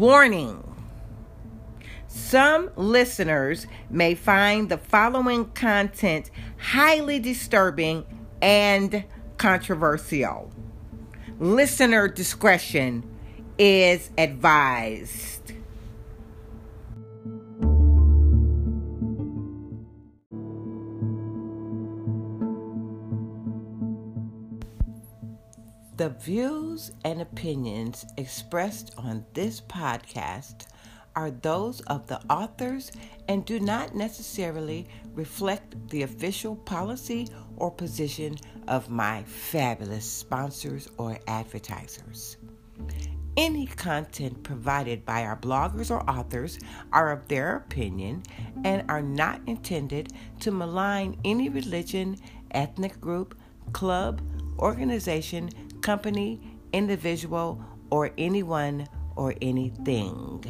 Warning Some listeners may find the following content highly disturbing and controversial. Listener discretion is advised. The views and opinions expressed on this podcast are those of the authors and do not necessarily reflect the official policy or position of my fabulous sponsors or advertisers. Any content provided by our bloggers or authors are of their opinion and are not intended to malign any religion, ethnic group, club, organization, company, individual, or anyone or anything.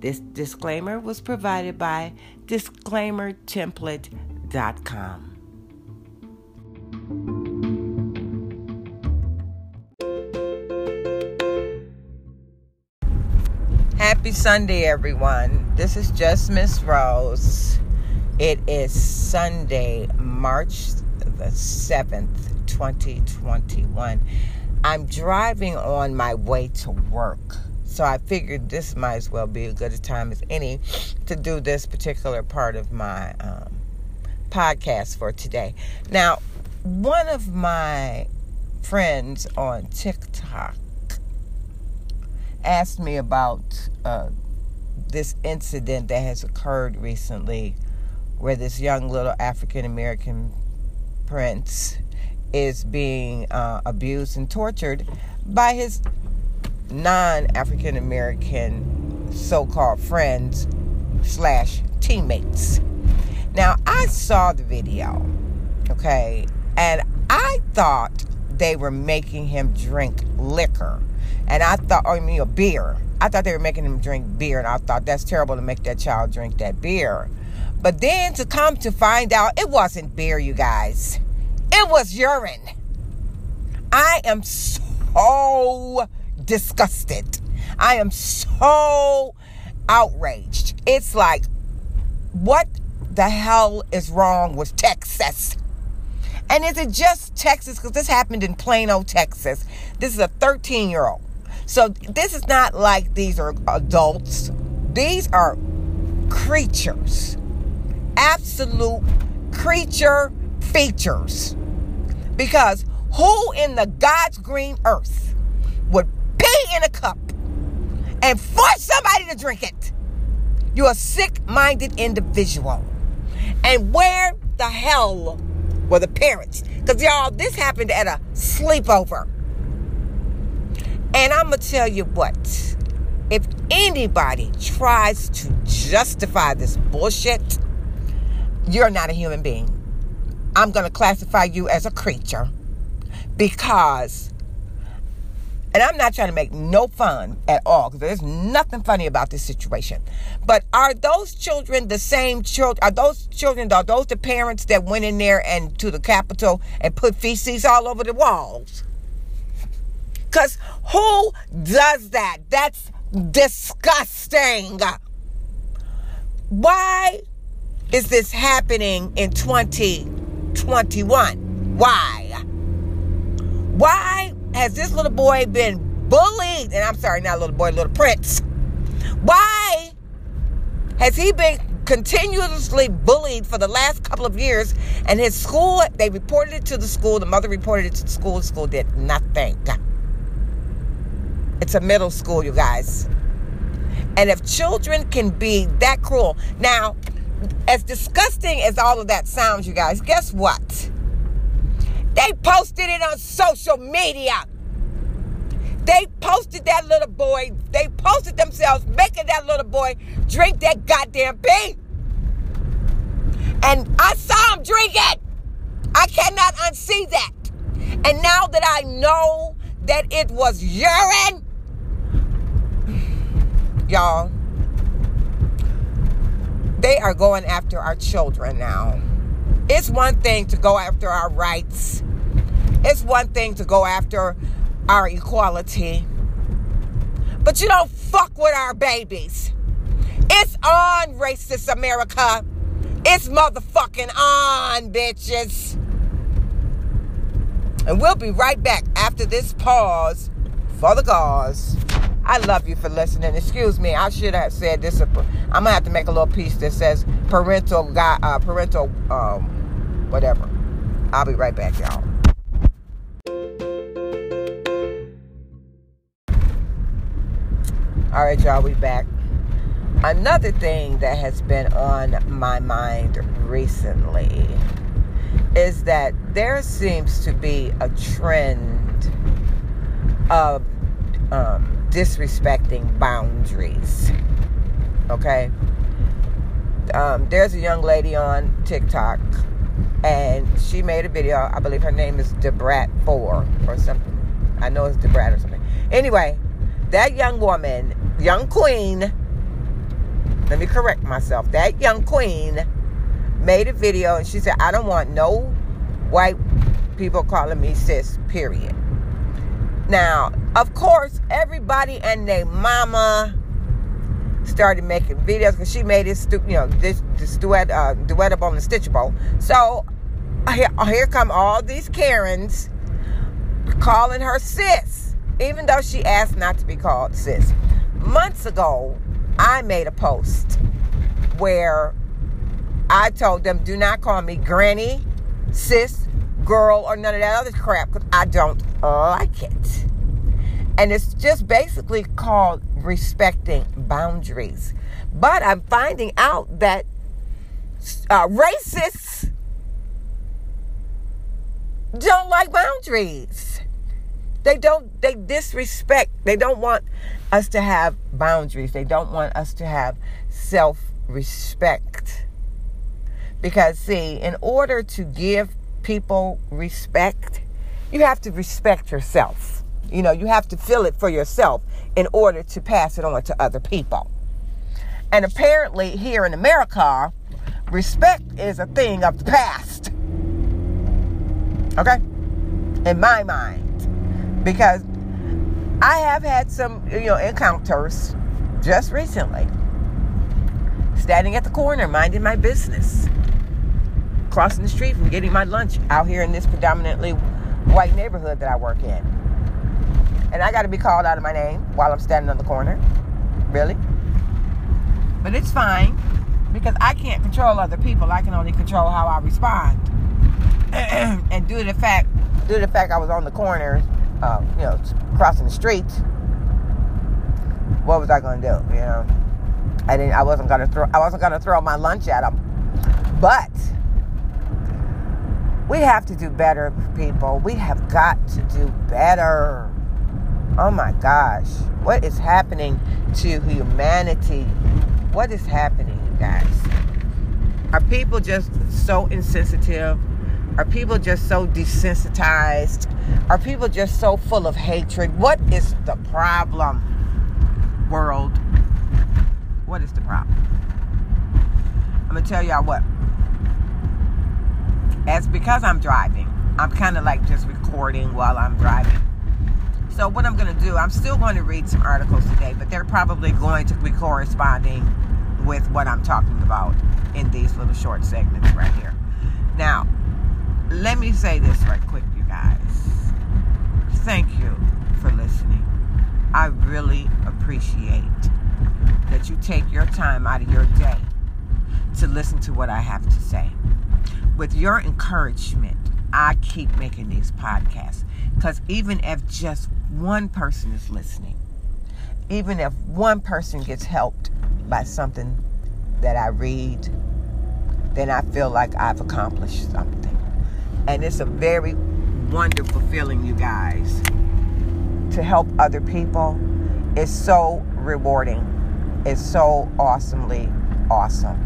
This disclaimer was provided by disclaimertemplate.com. Happy Sunday, everyone. This is just Miss Rose. It is Sunday, March the 7th, 2021. I'm driving on my way to work. So I figured this might as well be a good a time as any to do this particular part of my um, podcast for today. Now, one of my friends on TikTok asked me about uh, this incident that has occurred recently where this young little African American prince is being uh, abused and tortured by his non African American so called friends slash teammates. Now, I saw the video, okay, and I thought they were making him drink liquor. And I thought, I mean, a beer. I thought they were making him drink beer, and I thought that's terrible to make that child drink that beer. But then to come to find out, it wasn't beer, you guys. It was urine. I am so disgusted. I am so outraged. It's like, what the hell is wrong with Texas? And is it just Texas? Because this happened in Plano, Texas. This is a 13 year old. So this is not like these are adults, these are creatures. Absolute creature features. Because who in the God's green earth would pee in a cup and force somebody to drink it? You're a sick minded individual. And where the hell were the parents? Because, y'all, this happened at a sleepover. And I'm going to tell you what if anybody tries to justify this bullshit, you're not a human being. I'm going to classify you as a creature because, and I'm not trying to make no fun at all because there's nothing funny about this situation. But are those children the same children? Are those children, are those the parents that went in there and to the Capitol and put feces all over the walls? Because who does that? That's disgusting. Why is this happening in 20? 21. Why? Why has this little boy been bullied? And I'm sorry, not little boy, little prince. Why has he been continuously bullied for the last couple of years? And his school, they reported it to the school. The mother reported it to the school. The school did nothing. It's a middle school, you guys. And if children can be that cruel. Now, as disgusting as all of that sounds, you guys, guess what? They posted it on social media. They posted that little boy, they posted themselves making that little boy drink that goddamn pee. And I saw him drink it. I cannot unsee that. And now that I know that it was urine, y'all, they are going after our children now. It's one thing to go after our rights. It's one thing to go after our equality. but you don't fuck with our babies. It's on, racist America. It's motherfucking on, bitches. And we'll be right back after this pause for the cause. I love you for listening. Excuse me, I should have said this. I'm gonna have to make a little piece that says parental guy, uh, parental, um, whatever. I'll be right back, y'all. All right, y'all, we back. Another thing that has been on my mind recently is that there seems to be a trend of um, disrespecting boundaries. Okay? Um, there's a young lady on TikTok, and she made a video. I believe her name is Debrat4 or something. I know it's Debrat or something. Anyway, that young woman young queen, let me correct myself, that young queen made a video and she said, I don't want no white people calling me sis, period. Now, of course, everybody and their mama started making videos because she made this, you know, this, this duet, uh, duetable and stitchable. So here, here come all these Karens calling her sis, even though she asked not to be called sis months ago, I made a post where I told them, do not call me granny, sis, girl, or none of that other crap because I don't like it. And it's just basically called respecting boundaries. But I'm finding out that uh, racists don't like boundaries. They don't, they disrespect, they don't want us to have boundaries. They don't want us to have self respect. Because, see, in order to give people respect, you have to respect yourself. You know, you have to feel it for yourself in order to pass it on to other people. And apparently, here in America, respect is a thing of the past. Okay? In my mind. Because I have had some, you know, encounters just recently. Standing at the corner, minding my business. Crossing the street from getting my lunch out here in this predominantly white neighborhood that I work in. And I got to be called out of my name while I'm standing on the corner. Really? But it's fine because I can't control other people. I can only control how I respond. and due to the fact, due to the fact I was on the corner uh, you know, crossing the street, what was I going to do? You know, I didn't. I wasn't going to throw. I wasn't going to throw my lunch at them. But we have to do better, people. We have got to do better. Oh my gosh, what is happening to humanity? What is happening, you guys? Are people just so insensitive? Are people just so desensitized? Are people just so full of hatred? What is the problem, world? What is the problem? I'm going to tell y'all what. As because I'm driving, I'm kind of like just recording while I'm driving. So, what I'm going to do, I'm still going to read some articles today, but they're probably going to be corresponding with what I'm talking about in these little short segments right here. Now, let me say this right quick, you guys. Thank you for listening. I really appreciate that you take your time out of your day to listen to what I have to say. With your encouragement, I keep making these podcasts because even if just one person is listening, even if one person gets helped by something that I read, then I feel like I've accomplished something. And it's a very wonderful feeling, you guys. To help other people is so rewarding. It's so awesomely awesome.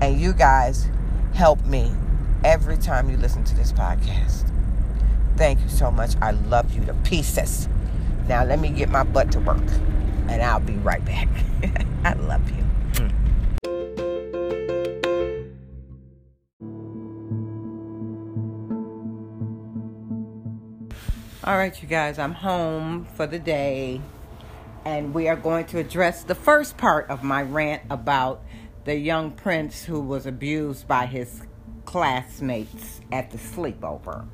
And you guys help me every time you listen to this podcast. Thank you so much. I love you to pieces. Now, let me get my butt to work, and I'll be right back. I love you. Hmm. All right, you guys, I'm home for the day. and we are going to address the first part of my rant about the young prince who was abused by his classmates at the sleepover.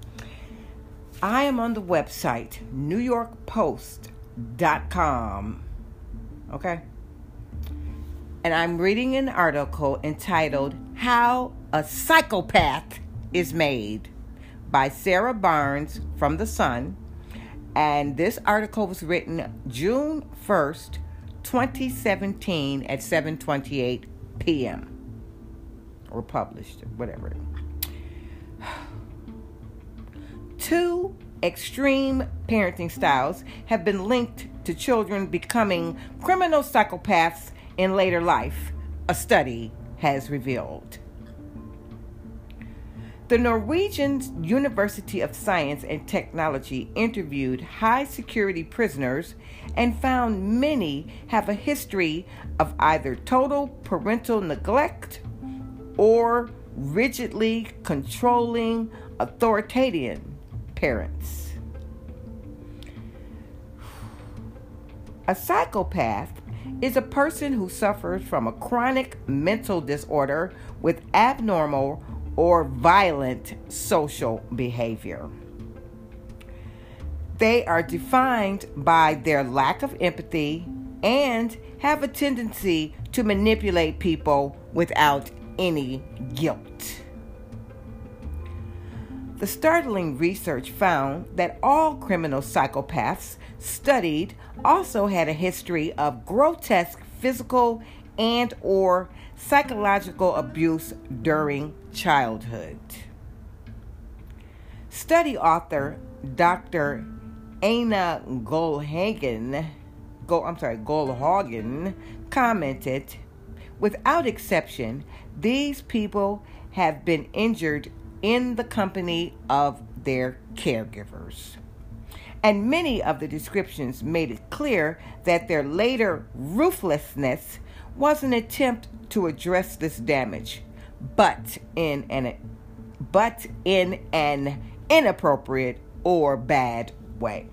I am on the website newyorkpost.com. Okay? And I'm reading an article entitled How a Psychopath is Made by Sarah Barnes from The Sun. And this article was written June 1st, 2017 at 7:28 p.m. or published, whatever. Two extreme parenting styles have been linked to children becoming criminal psychopaths in later life, a study has revealed. The Norwegian University of Science and Technology interviewed high security prisoners and found many have a history of either total parental neglect or rigidly controlling authoritarian parents. A psychopath is a person who suffers from a chronic mental disorder with abnormal or violent social behavior. They are defined by their lack of empathy and have a tendency to manipulate people without any guilt. The startling research found that all criminal psychopaths studied also had a history of grotesque physical and or psychological abuse during childhood. Study author Dr. Anna Goldhagen, Go, I'm sorry, Goldhagen commented, without exception, these people have been injured in the company of their caregivers. And many of the descriptions made it clear that their later ruthlessness was an attempt to address this damage, but in an but in an inappropriate or bad way.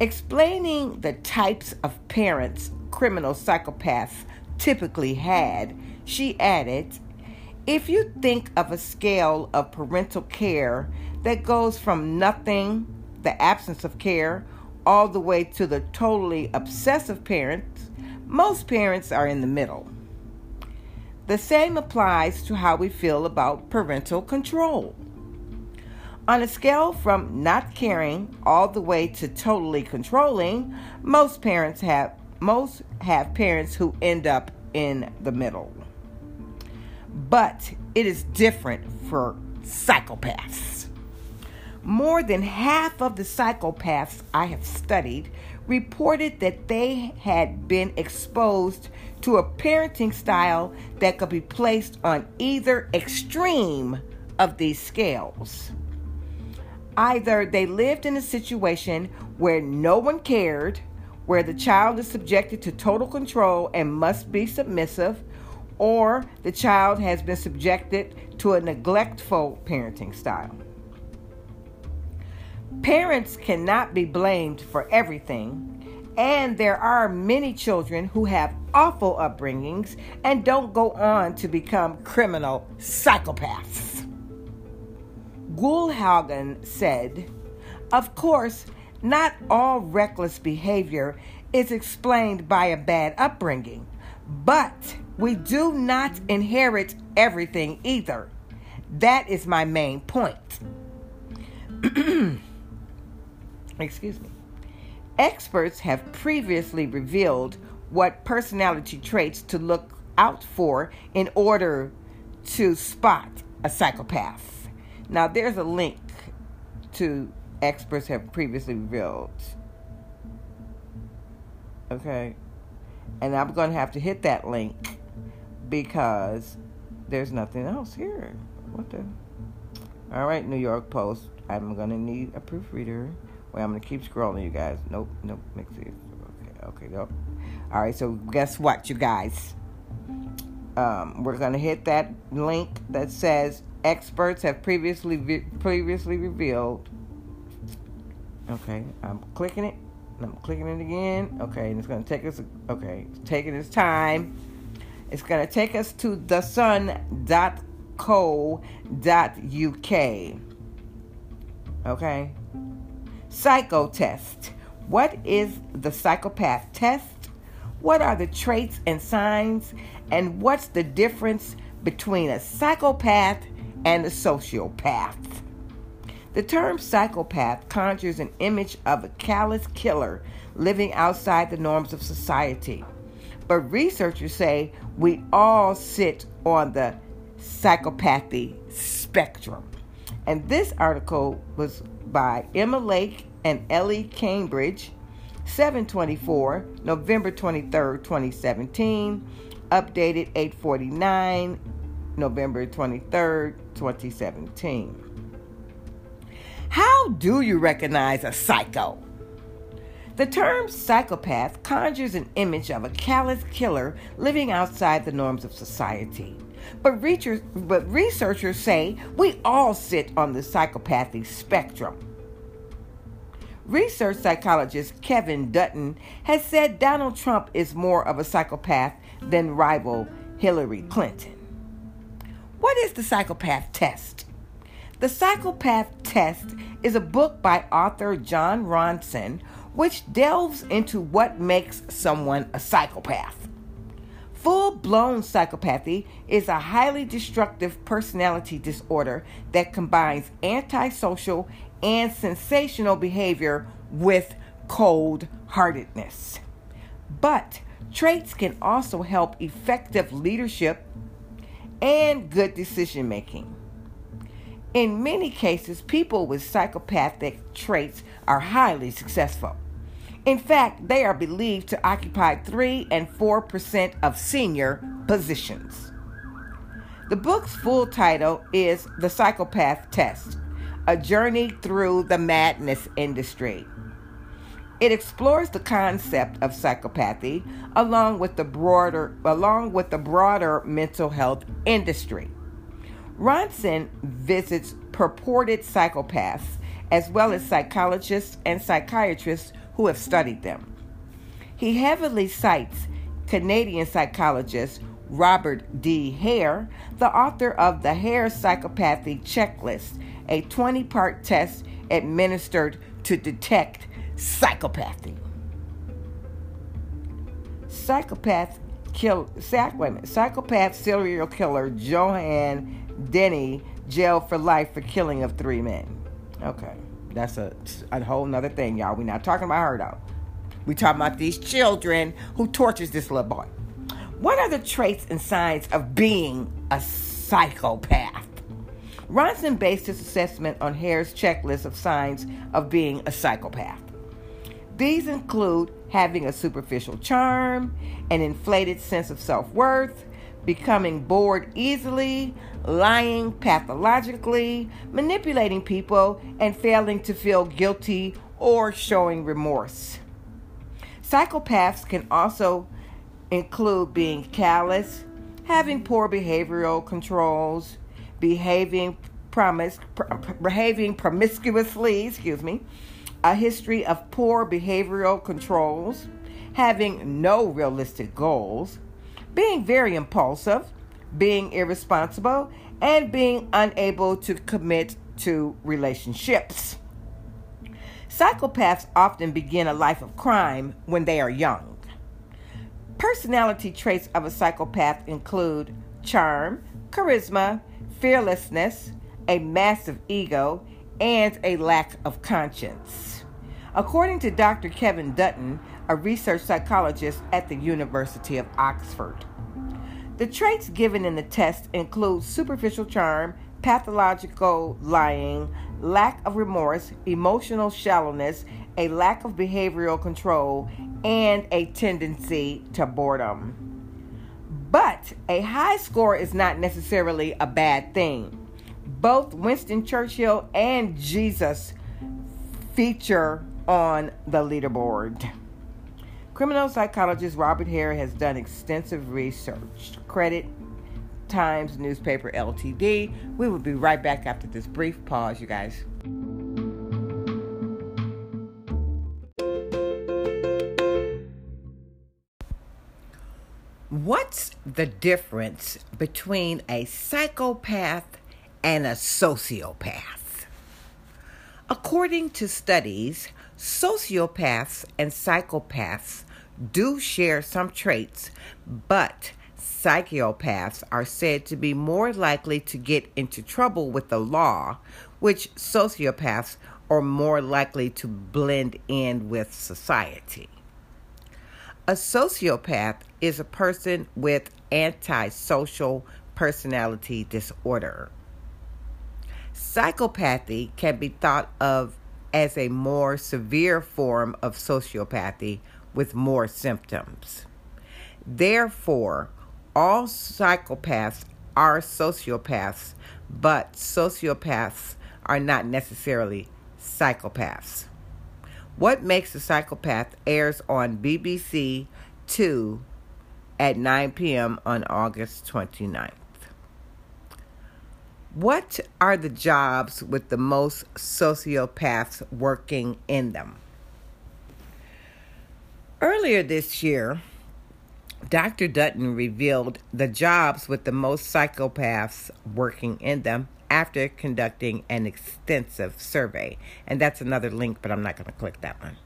Explaining the types of parents criminal psychopaths typically had, she added, if you think of a scale of parental care that goes from nothing, the absence of care, all the way to the totally obsessive parents, most parents are in the middle. The same applies to how we feel about parental control. On a scale from not caring all the way to totally controlling, most parents have most have parents who end up in the middle. But it is different for psychopaths. More than half of the psychopaths I have studied reported that they had been exposed to a parenting style that could be placed on either extreme of these scales. Either they lived in a situation where no one cared, where the child is subjected to total control and must be submissive, or the child has been subjected to a neglectful parenting style. Parents cannot be blamed for everything, and there are many children who have awful upbringings and don't go on to become criminal psychopaths. Gulhagen said, Of course, not all reckless behavior is explained by a bad upbringing, but we do not inherit everything either. That is my main point. Excuse me. Experts have previously revealed what personality traits to look out for in order to spot a psychopath. Now, there's a link to experts have previously revealed. Okay. And I'm going to have to hit that link because there's nothing else here. What the? All right, New York Post. I'm going to need a proofreader. Wait, I'm to keep scrolling, you guys. Nope, nope. Make these. Okay, okay, nope. All right, so guess what, you guys? Um, we're to hit that link that says experts have previously previously revealed. Okay, I'm clicking it. I'm clicking it again. Okay, and it's to take us. Okay, it's taking its time. It's to take us to thesun.co.uk. Okay. Psycho test. What is the psychopath test? What are the traits and signs? And what's the difference between a psychopath and a sociopath? The term psychopath conjures an image of a callous killer living outside the norms of society. But researchers say we all sit on the psychopathy spectrum. And this article was by Emma Lake and Ellie Cambridge, 724, November 23, 2017, updated 849, November 23, 2017. How do you recognize a psycho? The term psychopath conjures an image of a callous killer living outside the norms of society. But, researchers, but researchers say we all sit on the psychopathy spectrum. Research psychologist Kevin Dutton has said Donald Trump is more of a psychopath than rival Hillary Clinton. What is the psychopath test? The Psychopath Test is a book by author Jon Ronson which delves into what makes someone a psychopath. Full blown psychopathy is a highly destructive personality disorder that combines antisocial and sensational behavior with cold heartedness. But traits can also help effective leadership and good decision making. In many cases, people with psychopathic traits are highly successful. In fact, they are believed to occupy 3 and 4% of senior positions. The book's full title is The Psychopath Test A Journey Through the Madness Industry. It explores the concept of psychopathy along with the broader along with the broader mental health industry. Ronson visits purported psychopaths as well as psychologists and psychiatrists who have studied them. He heavily cites Canadian psychologist Robert D. Hare, the author of the Hare Psychopathy Checklist, a 20 part test administered to detect psychopathy. Psychopath kill, psychopath serial killer Joanna Dennehy jailed for life for killing of three men. Okay, that's a, a whole nother thing, y'all. We're not talking about her though. We talking about these children who tortures this little boy. What are the traits and signs of being a psychopath? Ronson based his assessment on Hare's checklist of signs of being a psychopath. These include having a superficial charm, an inflated sense of self worth, becoming bored easily, lying pathologically, manipulating people, and failing to feel guilty or showing remorse. Psychopaths can also include being callous, having poor behavioral controls, behaving promise, behaving promiscuously, excuse me, a history of poor behavioral controls, having no realistic goals, being very impulsive, being irresponsible, and being unable to commit to relationships. Psychopaths often begin a life of crime when they are young. Personality traits of a psychopath include charm, charisma, fearlessness, a massive ego, and a lack of conscience. According to Dr. Kevin Dutton, a research psychologist at the University of Oxford. The traits given in the test include superficial charm, pathological lying, lack of remorse, emotional shallowness, a lack of behavioral control, and a tendency to boredom. But a high score is not necessarily a bad thing. Both Winston Churchill and Jesus feature on the leaderboard. Criminal psychologist Robert Hare has done extensive research. Credit Times Newspaper LTD. We will be right back after this brief pause, you guys. What's the difference between a psychopath and a sociopath? According to studies, sociopaths and psychopaths do share some traits, but psychopaths are said to be more likely to get into trouble with the law, which sociopaths are more likely to blend in with society. A sociopath is a person with antisocial personality disorder. Psychopathy can be thought of as a more severe form of sociopathy with more symptoms. Therefore, all psychopaths are sociopaths, but sociopaths are not necessarily psychopaths. What Makes a Psychopath airs on BBC 2 at 9 p.m. on August 29th. What are the jobs with the most sociopaths working in them? Earlier this year, Dr. Dutton revealed the jobs with the most psychopaths working in them after conducting an extensive survey. And that's another link, but I'm not going to click that one.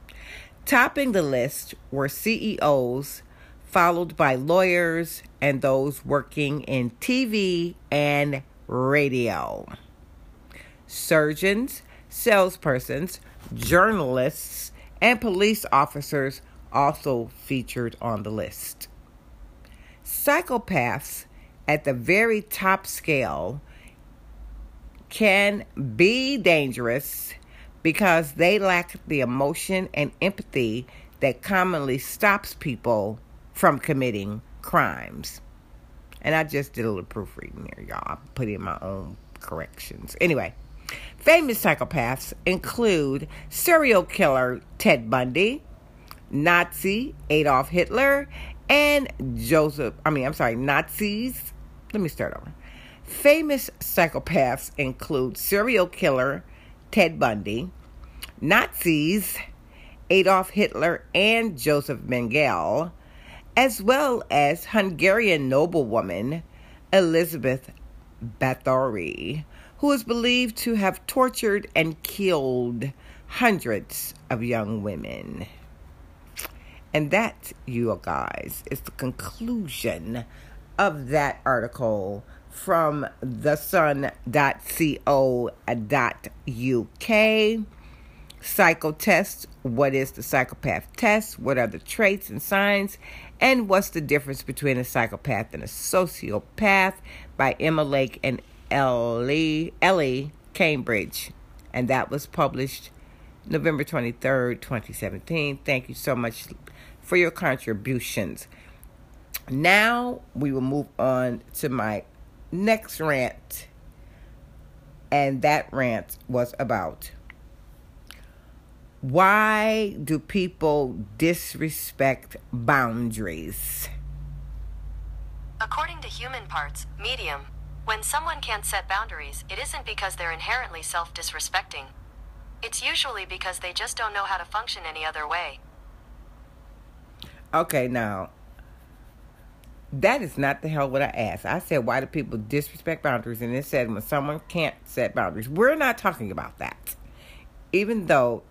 Topping the list were CEOs, followed by lawyers and those working in TV and radio. Surgeons, salespersons, journalists, and police officers also featured on the list. Psychopaths at the very top scale can be dangerous because they lack the emotion and empathy that commonly stops people from committing crimes. And I just did a little proofreading there, y'all. I put in my own corrections. Anyway, famous psychopaths include serial killer Ted Bundy, Nazi Adolf Hitler, and Joseph. I mean, I'm sorry, Nazis. Let me start over. Famous psychopaths include serial killer Ted Bundy, Nazis Adolf Hitler and Joseph Mengele, as well as Hungarian noblewoman Elizabeth Bathory, who is believed to have tortured and killed hundreds of young women. And that, you guys, is the conclusion of that article from thesun.co.uk. Psychotest What is the psychopath test? What are the traits and signs? And what's the difference between a psychopath and a sociopath? By Emma Lake and Ellie, Ellie Cambridge. And that was published November 23rd, 2017. Thank you so much for your contributions. Now we will move on to my next rant, and that rant was about why do people disrespect boundaries? According to Human Parts, Medium, when someone can't set boundaries, it isn't because they're inherently self disrespecting. It's usually because they just don't know how to function any other way. Okay, now that is not the hell what I asked. I said, why do people disrespect boundaries? And it said when someone can't set boundaries. We're not talking about that. Even though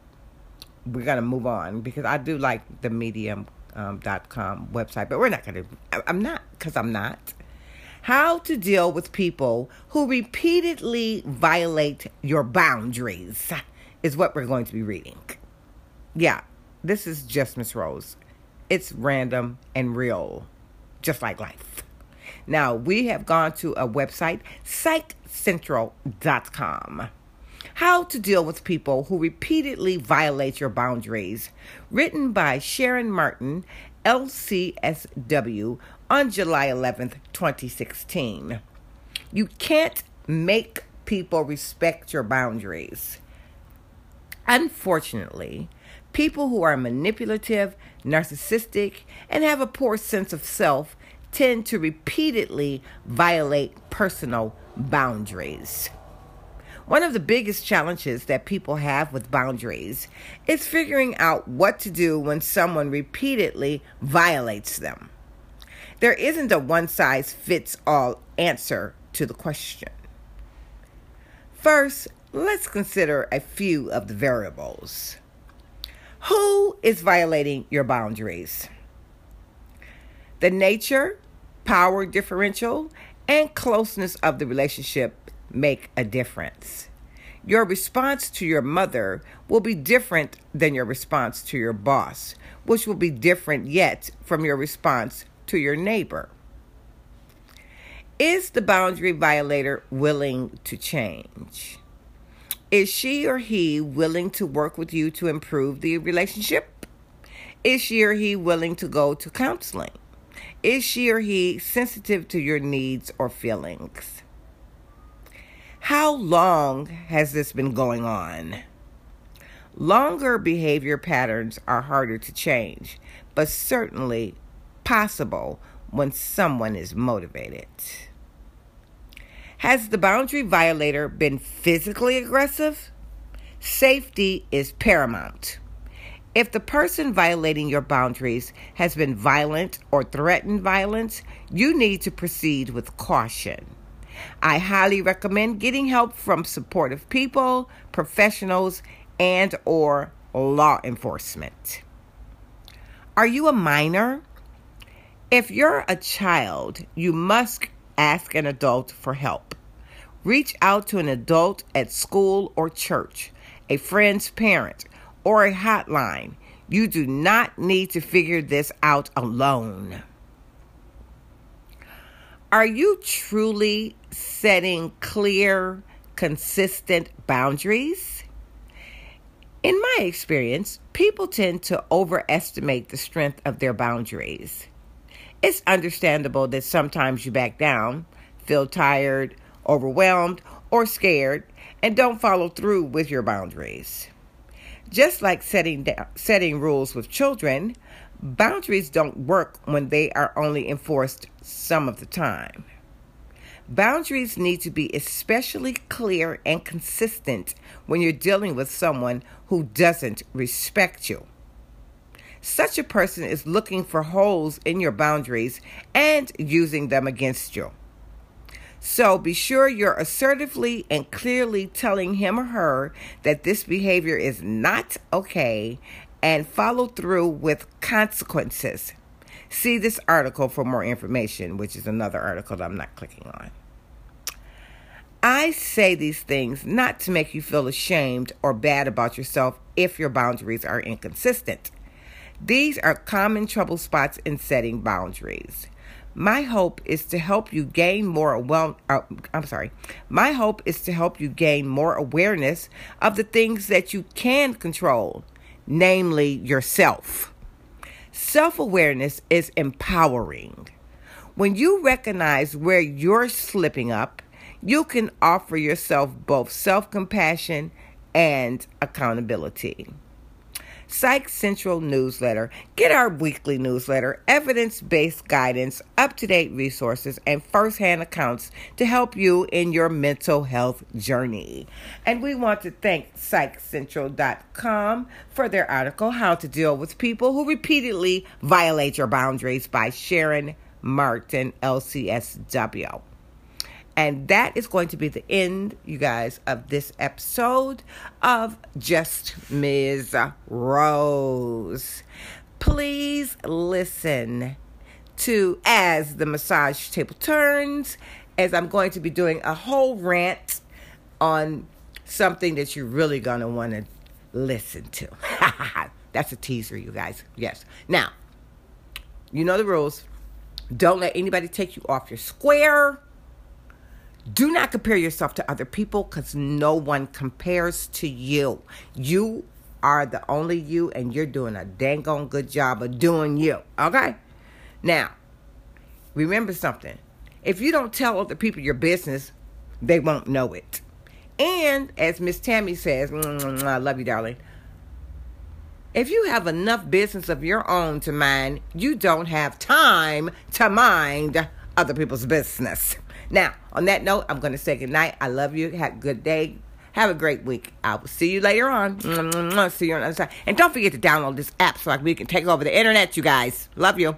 we're going to move on because I do like the medium.com um, website, but we're not going to. I'm not because I'm not. How to deal with people who repeatedly violate your boundaries is what we're going to be reading. Yeah, this is just Miss Rose. It's random and real, just like life. Now, we have gone to a website, psychcentral.com. How to Deal with People Who Repeatedly Violate Your Boundaries, written by Sharon Martin, LCSW, on July 11th, 2016. You can't make people respect your boundaries. Unfortunately, People who are manipulative, narcissistic, and have a poor sense of self tend to repeatedly violate personal boundaries. One of the biggest challenges that people have with boundaries is figuring out what to do when someone repeatedly violates them. There isn't a one size fits all answer to the question. First, let's consider a few of the variables. Who is violating your boundaries? The nature, power differential, and closeness of the relationship make a difference. Your response to your mother will be different than your response to your boss, which will be different yet from your response to your neighbor. Is the boundary violator willing to change? Is she or he willing to work with you to improve the relationship? Is she or he willing to go to counseling? Is she or he sensitive to your needs or feelings? How long has this been going on? Longer behavior patterns are harder to change, but certainly possible when someone is motivated. Has the boundary violator been physically aggressive? Safety is paramount. If the person violating your boundaries has been violent or threatened violence, you need to proceed with caution. I highly recommend getting help from supportive people, professionals, and or law enforcement. Are you a minor? If you're a child, you must ask an adult for help. Reach out to an adult at school or church, a friend's parent, or a hotline. You do not need to figure this out alone. Are you truly setting clear, consistent boundaries? In my experience, people tend to overestimate the strength of their boundaries. It's understandable that sometimes you back down, feel tired, overwhelmed, or scared, and don't follow through with your boundaries. Just like setting setting rules with children, boundaries don't work when they are only enforced some of the time. Boundaries need to be especially clear and consistent when you're dealing with someone who doesn't respect you. Such a person is looking for holes in your boundaries and using them against you. So be sure you're assertively and clearly telling him or her that this behavior is not okay and follow through with consequences. See this article for more information, which is another article that I'm not clicking on. I say these things not to make you feel ashamed or bad about yourself if your boundaries are inconsistent. These are common trouble spots in setting boundaries. My hope is to help you gain more well uh, I'm sorry. My hope is to help you gain more awareness of the things that you can control, namely yourself. Self-awareness is empowering. When you recognize where you're slipping up, you can offer yourself both self-compassion and accountability. Psych Central newsletter. Get our weekly newsletter, evidence based guidance, up to date resources, and first hand accounts to help you in your mental health journey. And we want to thank PsychCentral.com for their article, How to Deal with People Who Repeatedly Violate Your Boundaries by Sharon Martin, LCSW. And that is going to be the end, you guys, of this episode of Just Ms. Rose. Please listen to As the Massage Table Turns, as I'm going to be doing a whole rant on something that you're really going to want to listen to. That's a teaser, you guys. Yes. Now, you know the rules. Don't let anybody take you off your square do not compare yourself to other people because no one compares to you. You are the only you, and you're doing a dang on good job of doing you. Okay? Now, remember something. If you don't tell other people your business, they won't know it. And as Miss Tammy says, mm, mm, mm, I love you, darling. If you have enough business of your own to mind, you don't have time to mind other people's business. Now, on that note, I'm going to say goodnight. I love you. Have a good day. Have a great week. I will see you later on. See you on the other side. And don't forget to download this app so we can take over the internet, you guys. Love you.